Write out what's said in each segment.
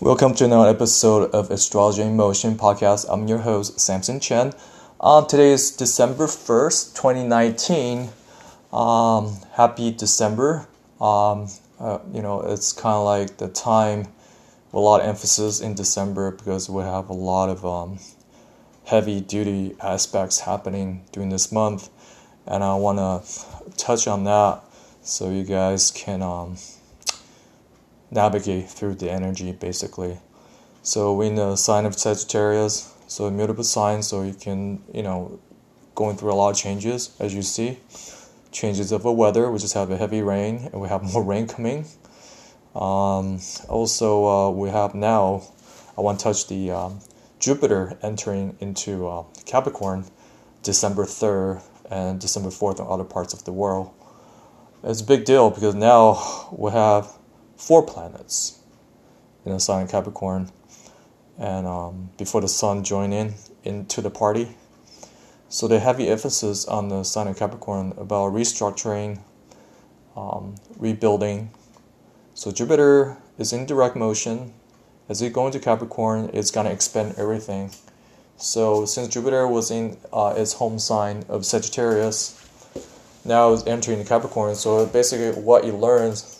Welcome to another episode of Astrology in Motion podcast. I'm your host, Samson Chen. Uh, today is December 1st, 2019. Um, happy December. Um, uh, you know, it's kind of like the time with a lot of emphasis in December because we have a lot of um, heavy duty aspects happening during this month. And I want to touch on that so you guys can um, navigate through the energy basically. So we're in the sign of Sagittarius, so immutable sign, so you can, you know, going through a lot of changes as you see. Changes of the weather, we just have a heavy rain and we have more rain coming. Um, also, uh, we have now, I want to touch the um, Jupiter entering into uh, Capricorn December 3rd and December 4th in other parts of the world. It's a big deal because now we have four planets in the sign Capricorn, and um, before the Sun join in into the party. So the heavy emphasis on the sign of Capricorn about restructuring, um, rebuilding. So Jupiter is in direct motion. As it go into Capricorn, it's gonna expand everything. So since Jupiter was in uh, its home sign of Sagittarius, now it's entering Capricorn. So basically, what it learns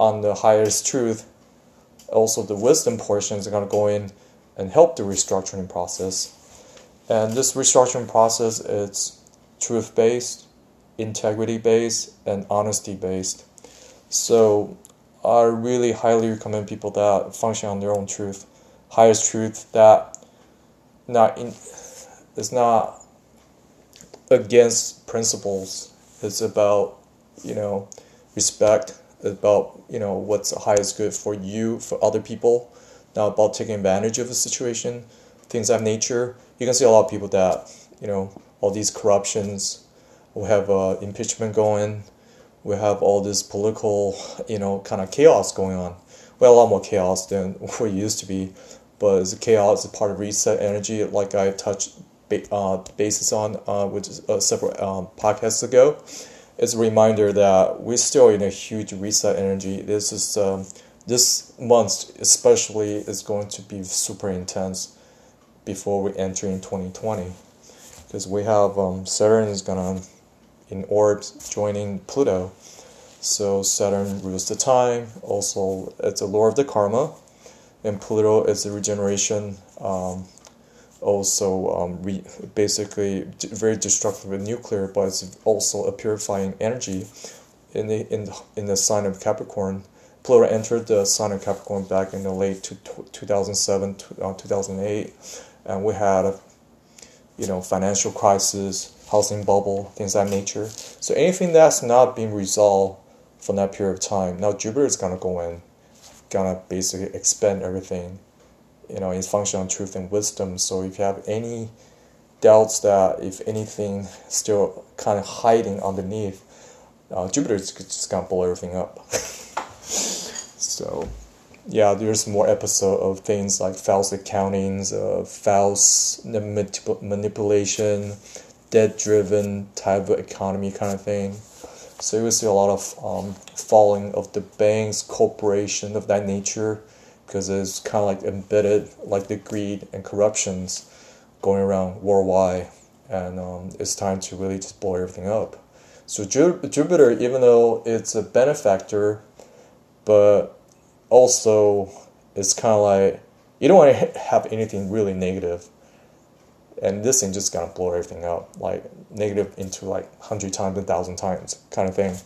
on the highest truth, also the wisdom portions are going to go in and help the restructuring process. And this restructuring process is truth based, integrity based, and honesty based. So I really highly recommend people that function on their own truth, highest truth that not in is not against principles. It's about you know respect about you know what's the highest good for you for other people not about taking advantage of a situation things of nature. You can see a lot of people that you know all these corruptions we have uh, impeachment going we have all this political you know kind of chaos going on. Well a lot more chaos than we used to be but it's chaos is part of reset energy like i touched uh, basis on uh, which is uh, several um, podcasts ago it's a reminder that we're still in a huge reset energy. This is um, this month especially is going to be super intense before we enter in 2020 because we have um, Saturn is gonna in orbs joining Pluto. So Saturn rules the time. Also, it's a lord of the karma, and Pluto is the regeneration um, also um, re- basically very destructive with nuclear, but it's also a purifying energy. In the in the, in the sign of Capricorn, Pluto entered the sign of Capricorn back in the late to, 2007 to, uh, 2008, and we had you know financial crisis, housing bubble, things of that nature. So anything that's not being resolved from that period of time, now Jupiter is gonna go in, gonna basically expand everything you know, is function on truth and wisdom. So if you have any doubts that if anything still kind of hiding underneath, uh, Jupiter is just gonna blow everything up. so yeah, there's more episode of things like false accountings, uh, false manip- manipulation, debt-driven type of economy kind of thing. So you will see a lot of um, falling of the banks, corporation of that nature because it's kind of like embedded like the greed and corruptions going around worldwide. And um, it's time to really just blow everything up. So Ju- jupiter even though it's a benefactor but also it's kind of like you don't want to have anything really negative. And this thing just gonna blow everything up like negative into like 100 times a thousand times kind of thing.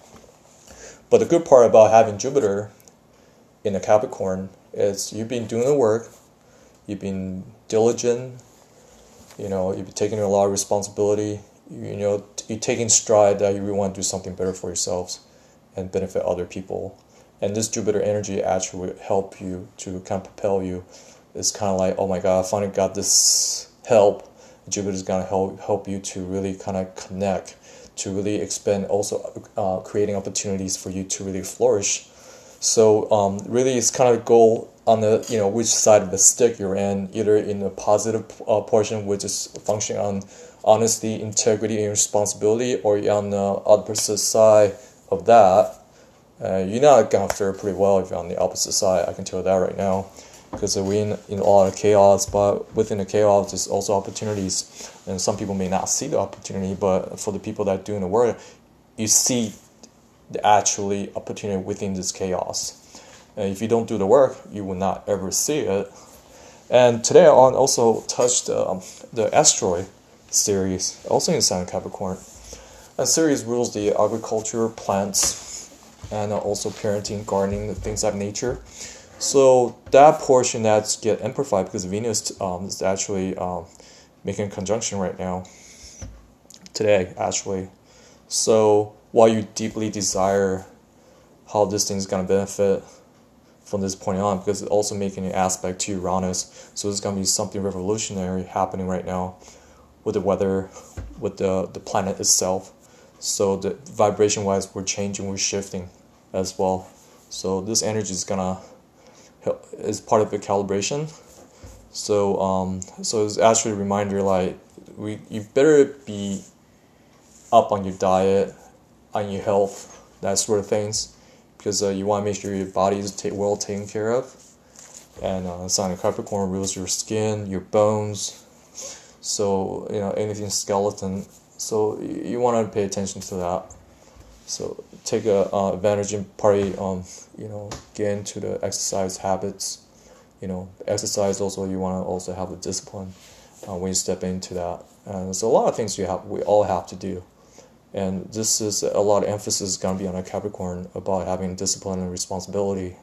But the good part about having jupiter in a capricorn it's you've been doing the work, you've been diligent, you know, you've been taking a lot of responsibility, you, you know, you're taking stride that you really want to do something better for yourselves and benefit other people. And this Jupiter energy actually will help you to kind of propel you. It's kind of like, oh my God, I finally got this help. Jupiter is gonna help help you to really kind of connect, to really expand, also uh, creating opportunities for you to really flourish so um, really, it's kind of go on the you know which side of the stick you're in, either in the positive uh, portion, which is functioning on honesty, integrity, and responsibility, or on the opposite side of that, Uh, you're not gonna fare pretty well if you're on the opposite side. I can tell that right now, because we're in, in a lot of chaos. But within the chaos, there's also opportunities, and some people may not see the opportunity. But for the people that are doing the work, you see the actually opportunity within this chaos. And if you don't do the work, you will not ever see it. And today I also touched um, the asteroid Ceres, also in Sign Capricorn. And Ceres rules the agriculture, plants, and also parenting, gardening, things of nature. So that portion that's get amplified because Venus um, is actually um, making a conjunction right now. Today, actually. So while you deeply desire how this thing is gonna benefit from this point on, because it's also making an aspect to Uranus, so there's gonna be something revolutionary happening right now with the weather, with the the planet itself. So the vibration wise, we're changing, we're shifting as well. So this energy is gonna help, is part of the calibration. So um, so it's actually a reminder like we you better be up on your diet on your health, that sort of things, because uh, you want to make sure your body is ta- well taken care of. And uh, sign of Capricorn rules your skin, your bones, so you know anything skeleton. So you, want to pay attention to that. So take a uh, advantage and party, um, you know, get into the exercise habits. You know, exercise also you want to also have the discipline uh, when you step into that. And so a lot of things you have we all have to do and this is a lot of emphasis is going to be on a Capricorn about having discipline and responsibility.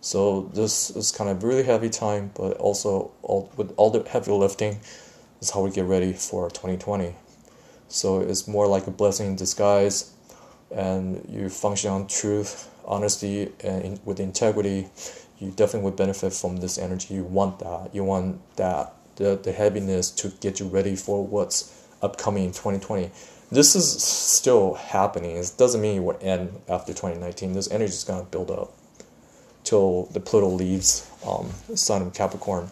So this is kind of really heavy time, but also all, with all the heavy lifting is how we get ready for 2020. So it's more like a blessing in disguise, and you function on truth, honesty, and in, with integrity. You definitely would benefit from this energy. You want that. You want that the, the heaviness to get you ready for what's upcoming in 2020 this is still happening. It doesn't mean it would end after 2019. This energy is going to build up till the Pluto leaves um, Sun of Capricorn.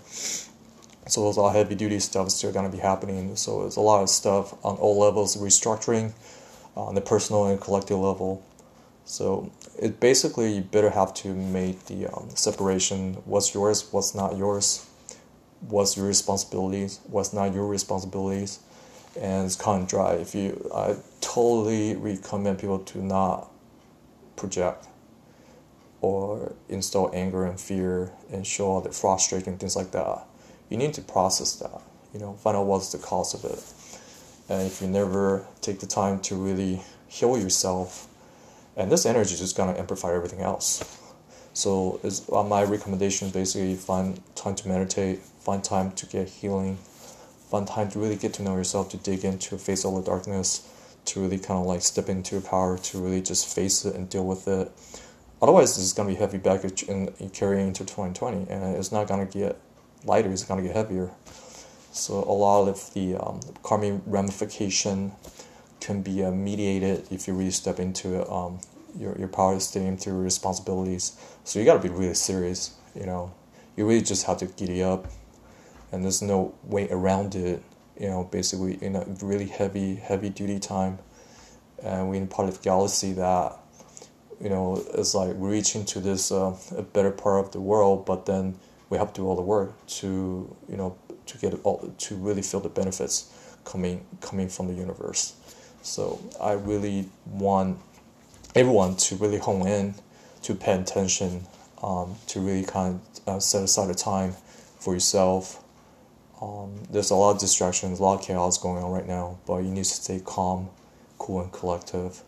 So there's a lot of heavy duty stuff still going to be happening. So there's a lot of stuff on all levels restructuring on the personal and collective level. So it basically you better have to make the um, separation: what's yours, what's not yours, what's your responsibilities, what's not your responsibilities and it's kind of dry. If you, I totally recommend people to not project or install anger and fear and show all the frustration things like that. You need to process that. You know, find out what's the cause of it. And if you never take the time to really heal yourself, and this energy is just gonna amplify everything else. So, is uh, my recommendation basically find time to meditate, find time to get healing fun time to really get to know yourself, to dig into, face all the darkness, to really kind of like step into your power, to really just face it and deal with it. Otherwise, this is going to be heavy baggage in, in carrying into 2020, and it's not going to get lighter, it's going to get heavier. So, a lot of the um, karmic ramification can be uh, mediated if you really step into it. Um, your, your power, stepping into your responsibilities. So, you got to be really serious, you know. You really just have to giddy up and there's no way around it. You know, basically in a really heavy, heavy duty time, and we're in part of galaxy that, you know, is like reaching to this uh, a better part of the world, but then we have to do all the work to, you know, to get all to really feel the benefits coming coming from the universe. So I really want everyone to really hone in, to pay attention, um, to really kind of uh, set aside a time for yourself um, there's a lot of distractions, a lot of chaos going on right now, but you need to stay calm, cool, and collective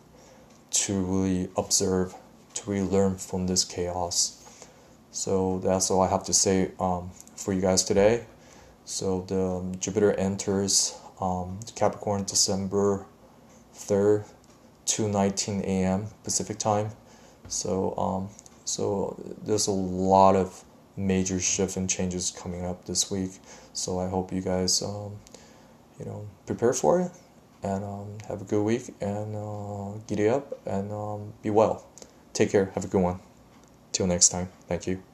to really observe, to really learn from this chaos. So that's all I have to say um, for you guys today. So the um, Jupiter enters um, Capricorn December 3rd, 2:19 a.m. Pacific time. So um, so there's a lot of major shift and changes coming up this week. So I hope you guys, um, you know, prepare for it and um, have a good week and uh, giddy up and um, be well. Take care. Have a good one. Till next time. Thank you.